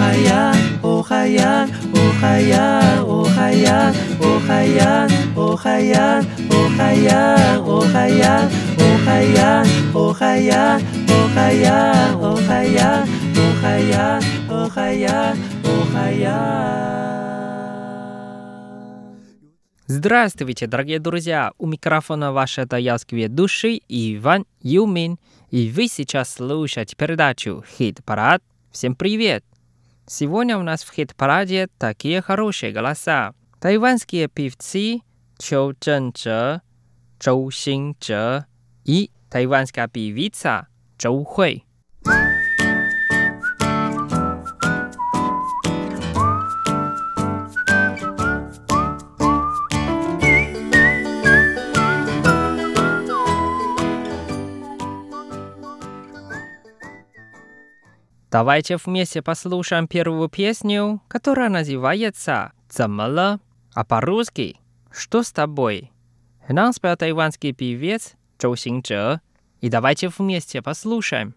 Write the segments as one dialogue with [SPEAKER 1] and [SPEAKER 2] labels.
[SPEAKER 1] Охаян, Охаян, Охаян, Охаян, Охаян, Охаян, Охаян, Охаян, Охаян, Охаян, Охаян, Охаян, Охаян, Охаян, Охаян.
[SPEAKER 2] Здравствуйте, дорогие друзья! У микрофона ваша таялские души Иван Юмин. И вы сейчас слушаете передачу «Хит-парад». Всем привет! Сегодня у нас в хит-параде такие хорошие голоса. Тайванские певцы Чоу Чжэнчжэ, Чоу Синчжэ и тайванская певица Чоу Хуэй. Давайте вместе послушаем первую песню, которая называется «Замала», а по-русски «Что с тобой?». Нам спел тайванский певец Чжоу Синчжэ. И давайте вместе послушаем.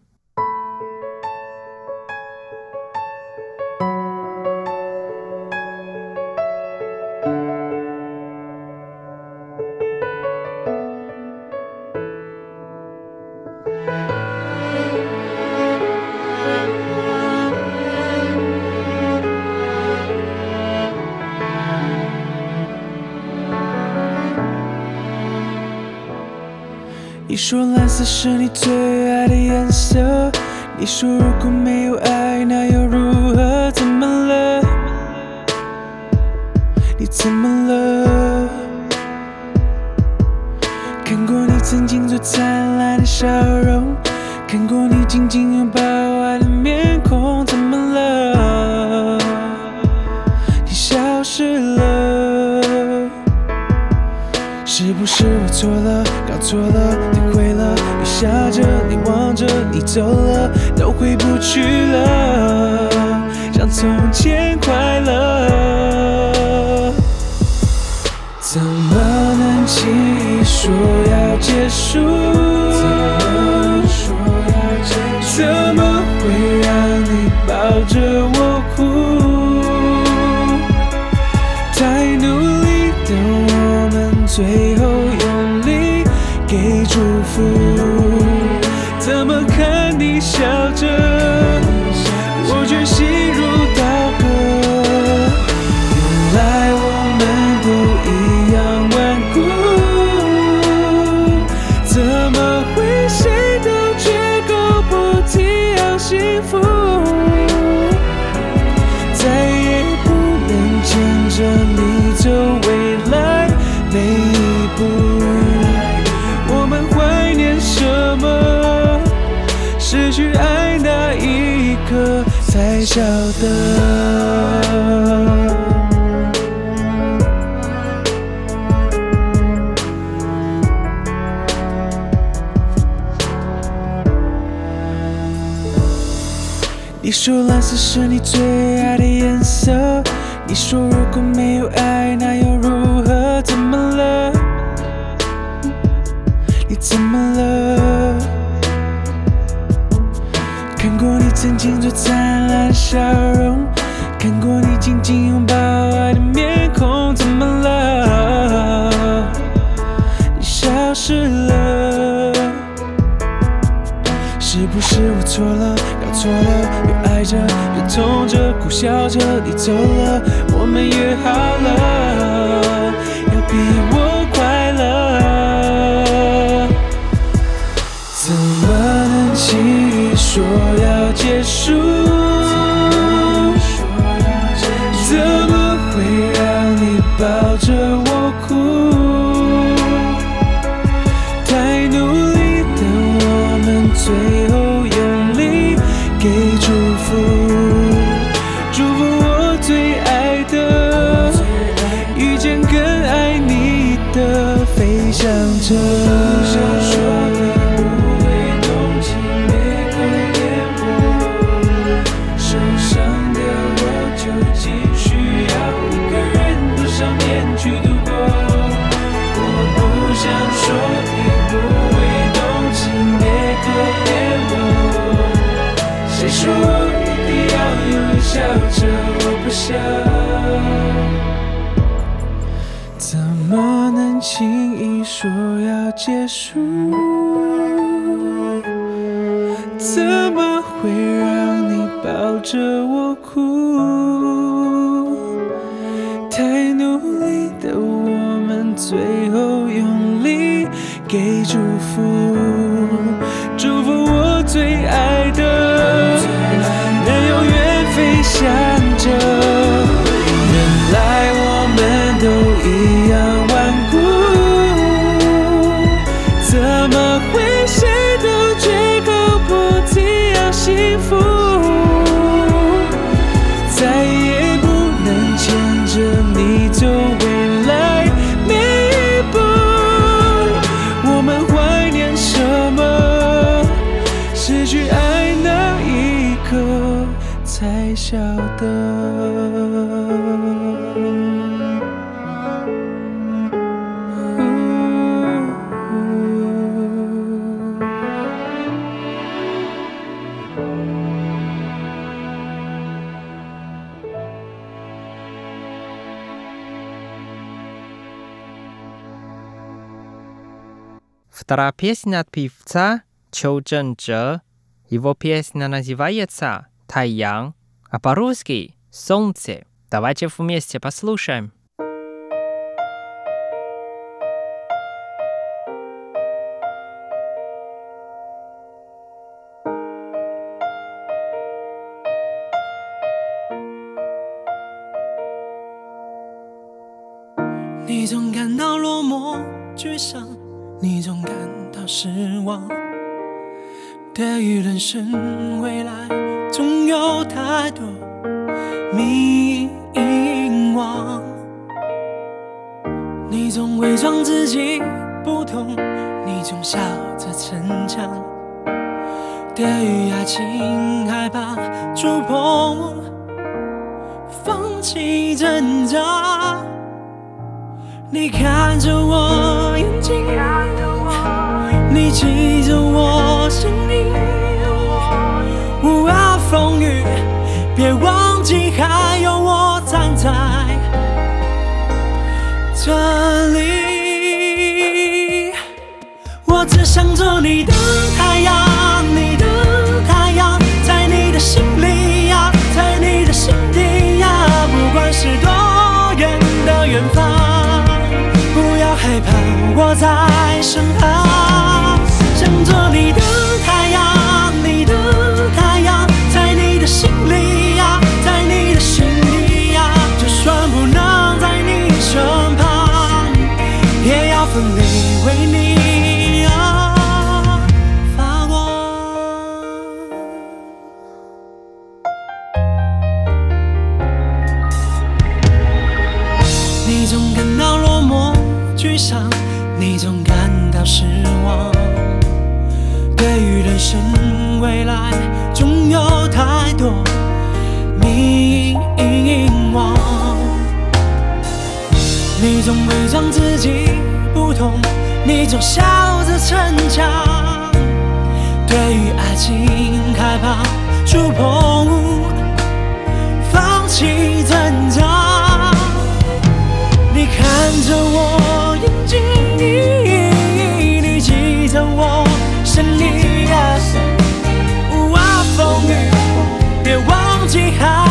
[SPEAKER 1] 是你最爱的颜色。你说如果没有爱，那又如何？怎么了？你怎么了？看过你曾经最灿烂的笑容，看过你紧紧拥抱爱的面孔，怎么了？你消失了，是不是我错了？搞错了，下，着，你望着，你走了，都回不去了，像从前快乐。怎么能轻易说要结束？晓得。你说蓝色是你最爱的颜色，你说如果没有爱，那又如何？怎么了？你怎么了？看过你曾经最灿笑容，看过你紧紧拥抱爱的面孔，怎么了？你消失了。是不是我错了，搞错了？越爱着，越痛着，苦笑着，你走了，我们约好了，想。怎么能轻易说要结束？怎么会让你抱着我哭？
[SPEAKER 3] 才晓得。
[SPEAKER 2] Вторая песня от певца Чоу Чжэнчжэ. Его песня называется тайян, а по-русски солнце. Давайте вместе послушаем.
[SPEAKER 3] 太多迷惘。你总伪装自己不痛你总笑着逞强对于爱情害怕触碰放弃挣扎。你看着我眼睛你记着我声音别忘记还有我站在这里。我只想做你的记号。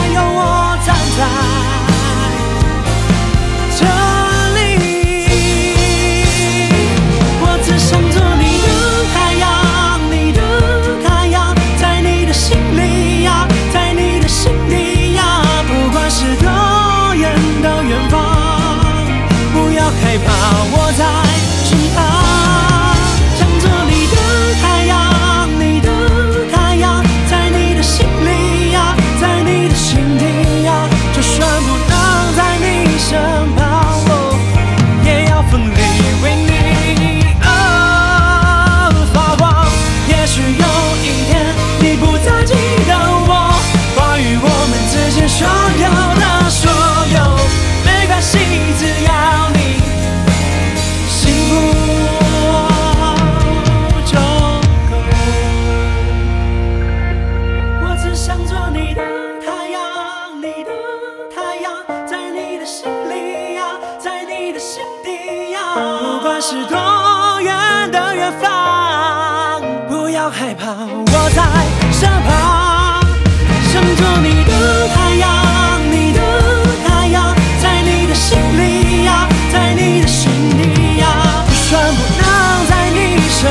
[SPEAKER 3] 是多远的远方，不要害怕，我在身旁，想做你的太阳，你的太阳，在你的心里呀，在你的心底呀，就算不能在你身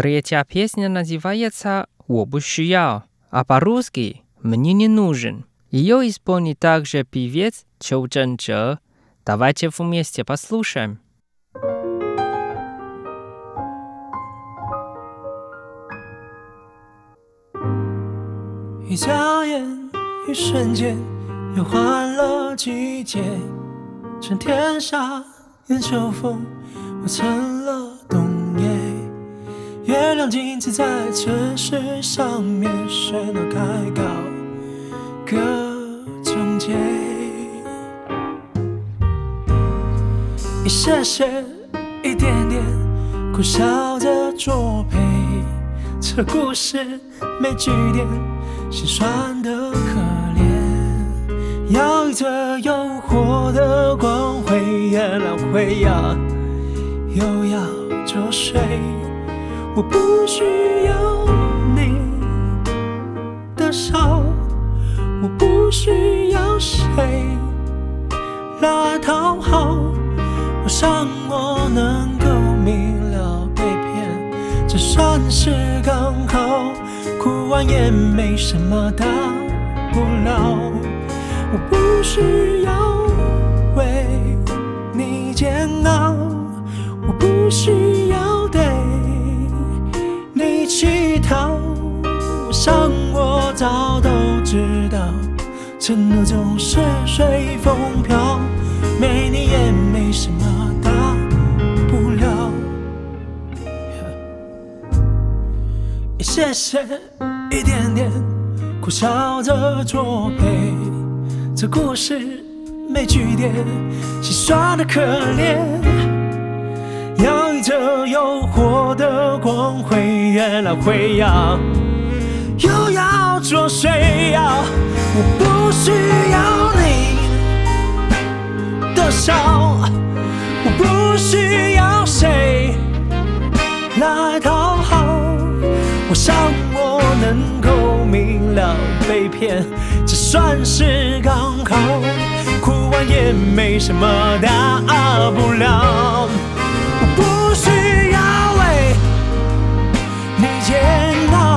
[SPEAKER 2] Третья песня называется «我不需要», а по-русски «мне не нужен». Ее исполнит также певец Чоу Чжэн Чжэ. Давайте вместе послушаем.
[SPEAKER 3] 一眨眼，一瞬间，又换了季节。趁天沙眼秋风，我成了冬夜。月 亮镜子在城市上面喧闹开高，各种结。一些些，一点点，苦笑着作陪。这故事没句点，心酸的可怜。要一着诱惑的光辉，月亮会呀，又要着睡。我不需要你的手，我不需要谁来讨好。我想我能够明了被骗，这算是刚好。哭完也没什么大不了。我不需要为你煎熬，我不需我想我早都知道，承诺总是随风飘，没你也没什么大不了。一些些，一点点，苦笑着作陪。这故事没句点，心酸的可怜。洋溢着诱惑的光辉，月亮会要，又要作祟呀。我不需要你的笑，我不需要谁来讨好。我想我能够明了被骗，这算是刚好。哭完也没什么大不了。我不需要为你煎熬，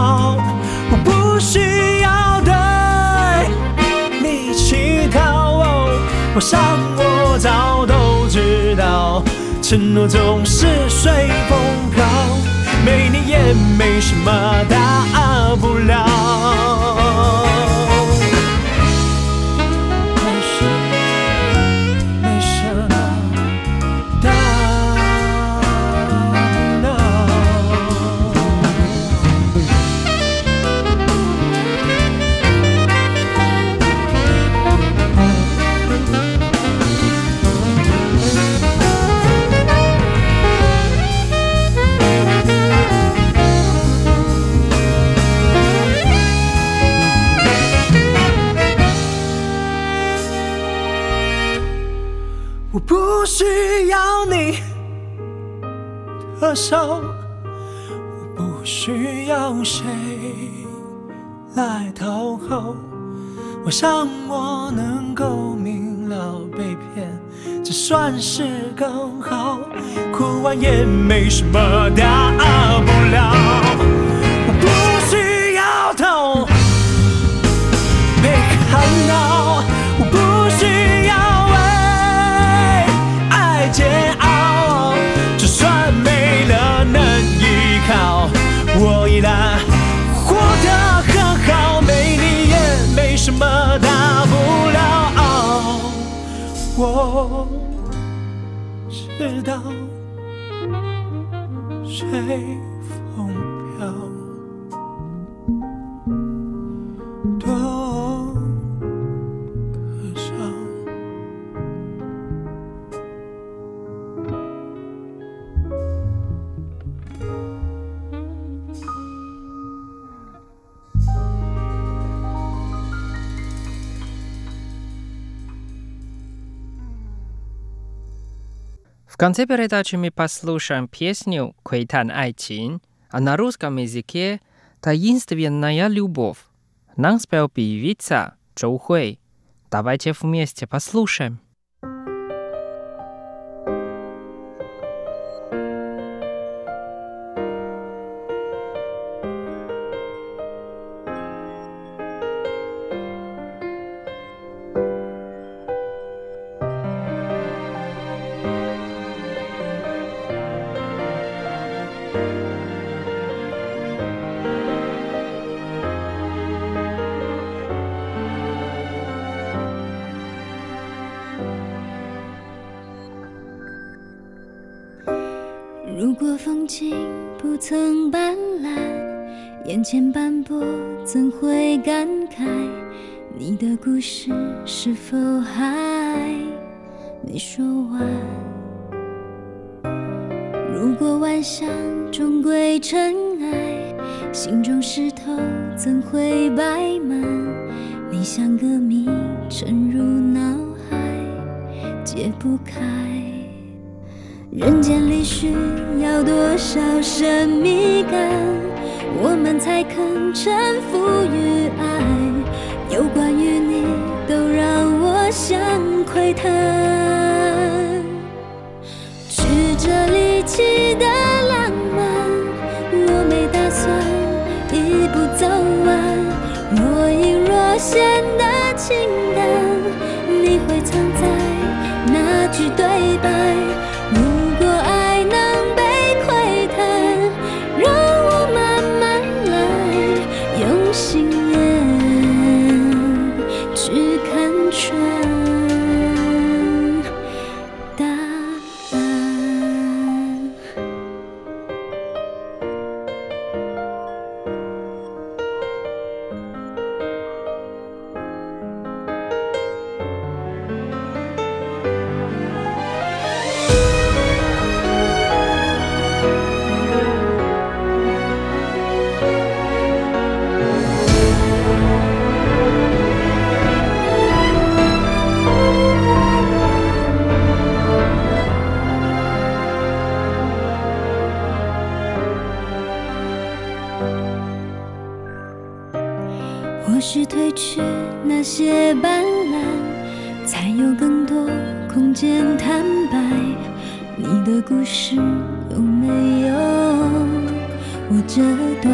[SPEAKER 3] 承诺总是随风飘，没你也没什么大不了。手，我不需要谁来讨好。我想我能够明了被骗，这算是刚好。哭完也没什么大不了。我不需要痛被看到，我知道
[SPEAKER 2] 谁 конце передачи мы послушаем песню «Квейтан Айчин», а на русском языке «Таинственная любовь». Нам спел певица Чжоу Хуэй. Давайте вместе послушаем.
[SPEAKER 4] 曾斑斓，眼前斑驳怎会感慨？你的故事是否还没说完？如果万象终归尘埃，心中石头怎会摆满？你像个谜沉入脑海，解不开。人间里需要多少神秘感，我们才肯臣服于爱？有关于你，都让我想窥探。曲折离奇的浪漫，我没打算一步走完。若隐若现的情感，你会藏在哪句对白？是褪去那些斑斓，才有更多空间坦白。你的故事有没有我这段？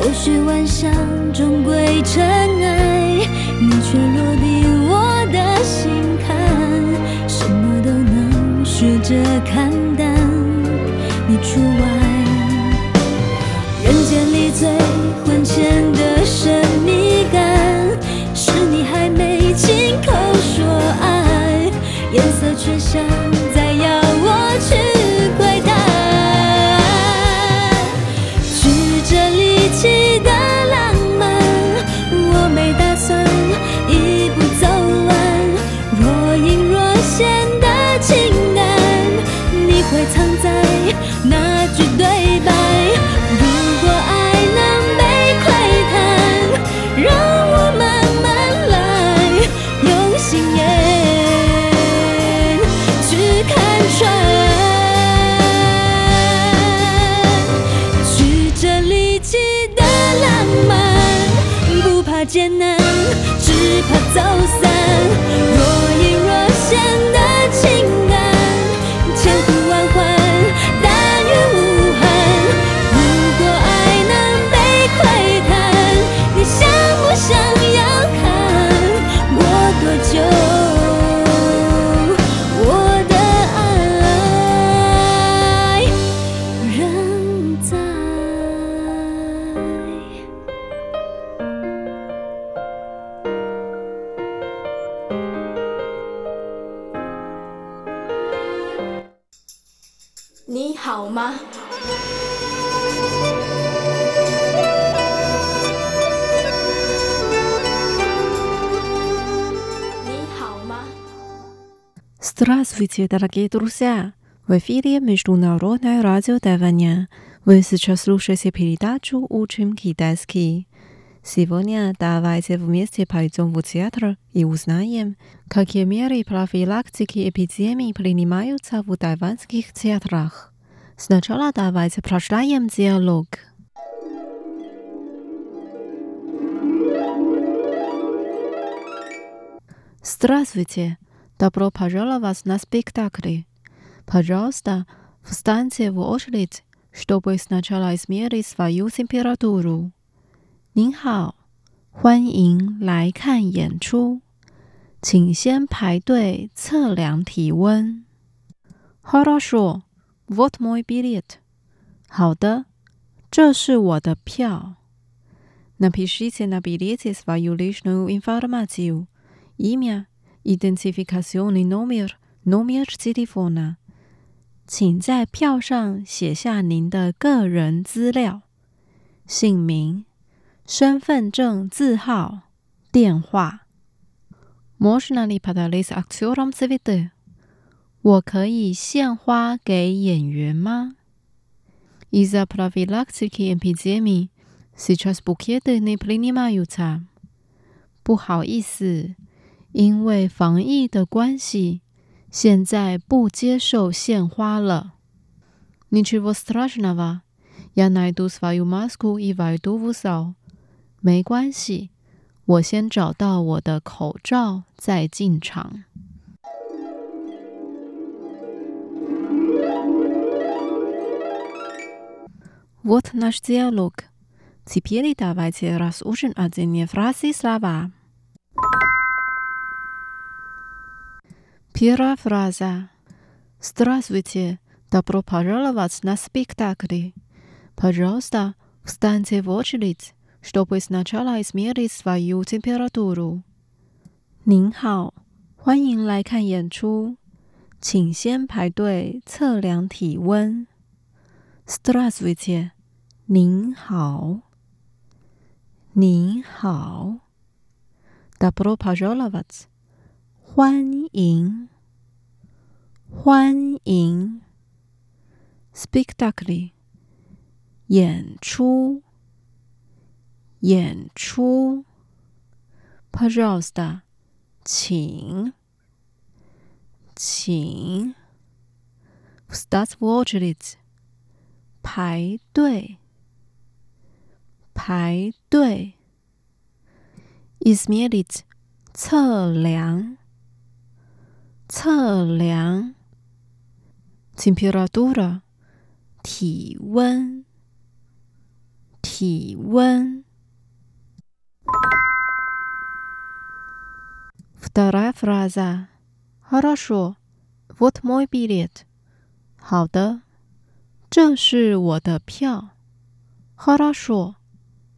[SPEAKER 4] 或许晚霞终归尘埃，你却落进我的心坎，什么都能学着看淡，你除外。人间里最前的神秘感，是你还没亲口说爱，颜色却像在要我去窥探。曲折离奇的浪漫，我没打算一步走完。若隐若现的情感，你会藏在哪句对你
[SPEAKER 5] 好吗？你好吗？
[SPEAKER 6] Здравствуйте, дорогие друзья! В эфире Международное радио Тайваня. Вы сейчас слушаете передачу «Учим китайский». Сегодня давайте вместе пойдем в театр и узнаем, какие меры профилактики эпидемии принимаются в тайванских театрах. Сначала давайте прочитаем диалог. Здравствуйте! Добро пожаловать на спектакль. Пожалуйста, встаньте в очередь, чтобы сначала измерить свою температуру. 您好，欢迎来看演出，请先排队测量体温。Хорошо, вот мой билет. 好的，这是我的票。Напишите на билете свою личную информацию. Имя, идентификационный номер, номер телефона. 请在票上写下您的个人资料、姓名、 身份证字号、电话。Можно ли подарить актерам цветы？我可以献花给演员吗？Из-за профилактики эпидемии сейчас букеты не принимаются。不好意思。因为防疫的关系，现在不接受献花了。Ничего страшного, я найду свою маску и войду в зал。 没关系，我先找到我的口罩再进场。Вот наш диалог. Теперь давайте разучим отдельные фразы и слова. Первая фраза. Здравствуйте, добро пожаловать на спектакль. Пожалуйста, встаньте в очередь, чтобы сначала измерить свою температуру. 您好，欢迎来看演出，请先排队测量体温。Здравствуйте，您好，您好。Добро пожаловать。欢迎，欢迎，spectacle，演出， 演出，пожалуйста，请，请，встать в очередь，排队，排队，измерить，测量。测量 temperatura 体温，体温。 Вторая фраза. Хорошо. Вот мой билет. 好的，这是我的票。Хорошо.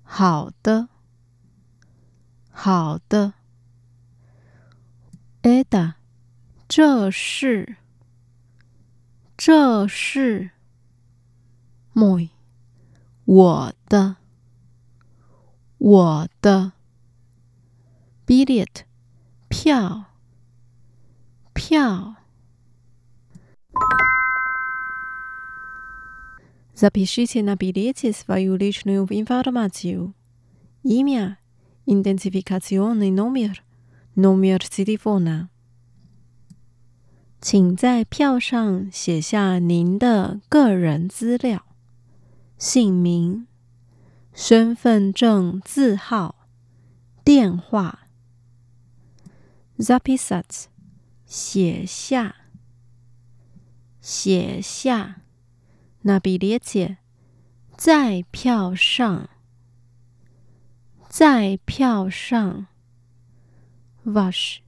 [SPEAKER 6] 好的，好的。Это 这是，这是，my，我的， 我的，billet，票，票。Запишите на билете свою личную информацию. Имя, идентификационный номер, номер телефона. 请在票上写下您的个人资料：姓名、 身份证字号、电话、zapisać 写下写下那比列切在票上在票上 wash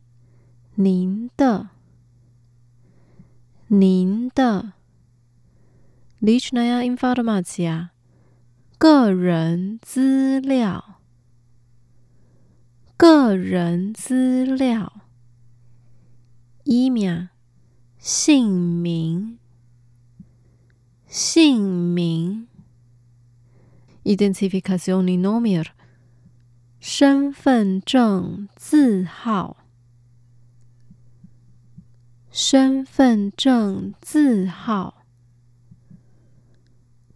[SPEAKER 6] 您的您的 licznia informacja 个人资料，个人资料。一名，姓名，姓名。identificación n o m e r 身份证字号，身份证字号。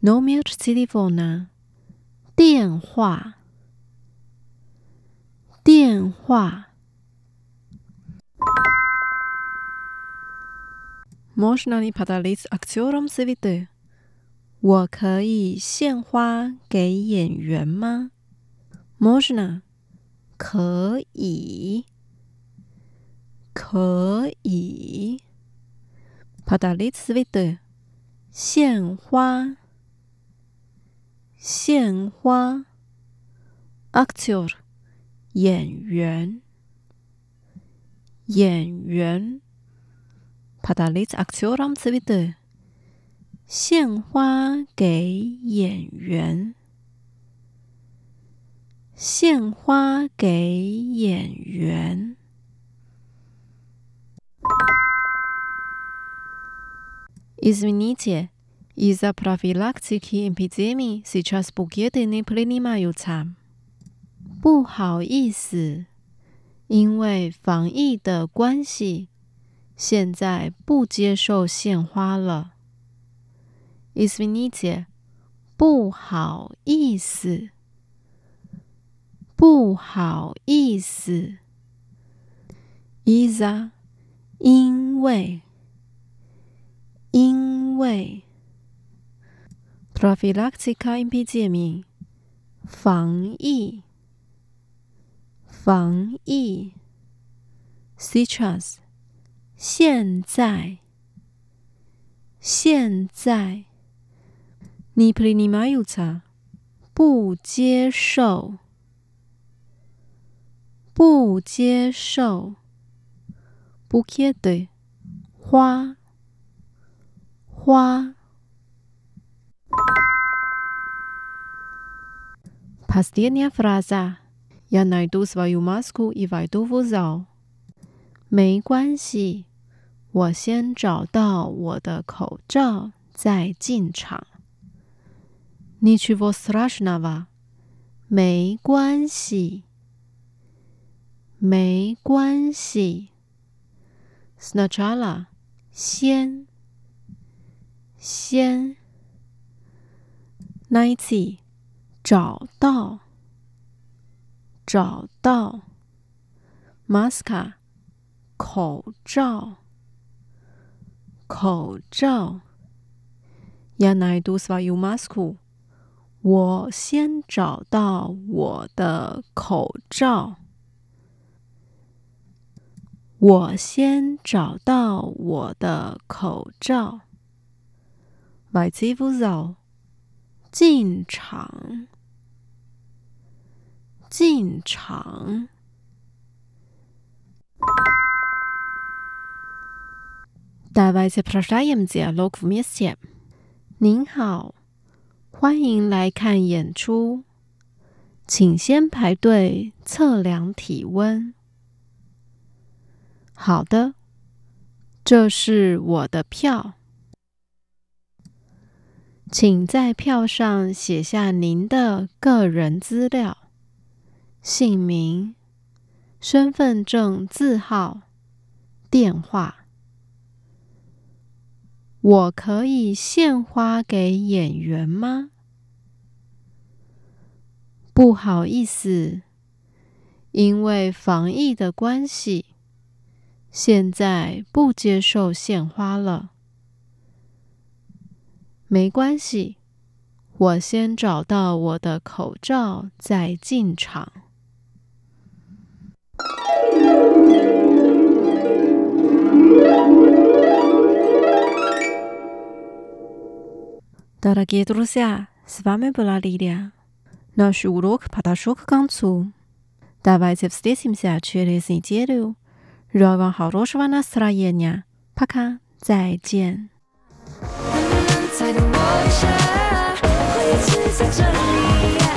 [SPEAKER 6] n o m e r c e l e f o n a 电话，电话。Można li podać aktorom zwity？我可以献花给演员吗可以，可以。献花，献花，actor 演员，演员，padalet actoram zvitet，献花给演员，献花给演员。Izmitite. из-за профилактики эпидемии сейчас букеты не принимаются. 不好意思，因为防疫的关系，现在不接受献花了。Извините，不好意思，不好意思。Isa，因为，因为。 prophylactica in p 界名，防疫，防疫。Citrus，现在，现在。你 p r i n i m a y u t a 不接受，不接受。不接对，花，花。Последняя фраза. Я найду свою маску и войду в зал. 没关系，我先找到我的口罩再进场。Ничего страшного，没关系，没关系。Сначала，先，先。 Найти，找到，找到。Маска，口罩，口罩。Я найду свою маску。我先找到我的口罩。我先找到我的口罩。外籍服走 进场，进场。Давайте прощаемся, лук вместе。您好。欢迎来看演出，请先排队测量体温。好的，这是我的票， 请在票上写下您的个人资料：姓名、身份证字号、电话。我可以献花给演员吗？不好意思，因为防疫的关系，现在不接受献花了。没关系，我先找到我的口罩再进场。Дорогие друзья, с вами была Лилия. Наш урок подошел к концу. Давайте встретимся через неделю. Желаю вам хорошего настроения. Пока. 再见。
[SPEAKER 7] 在等我一下会一直在这里。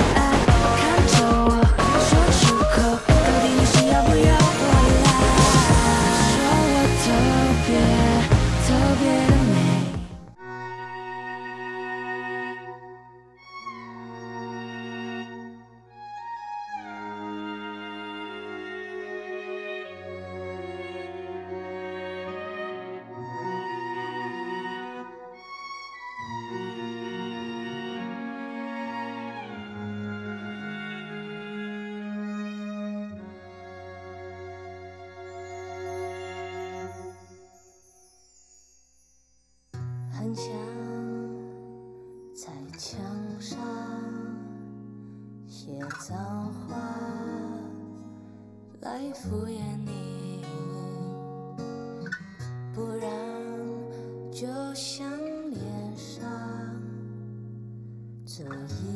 [SPEAKER 7] 在墙上写脏话来敷衍你，不然就像脸上这一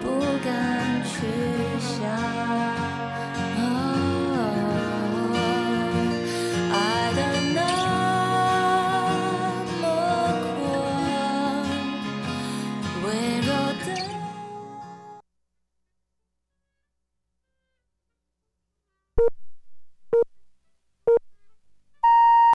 [SPEAKER 7] 不敢去想。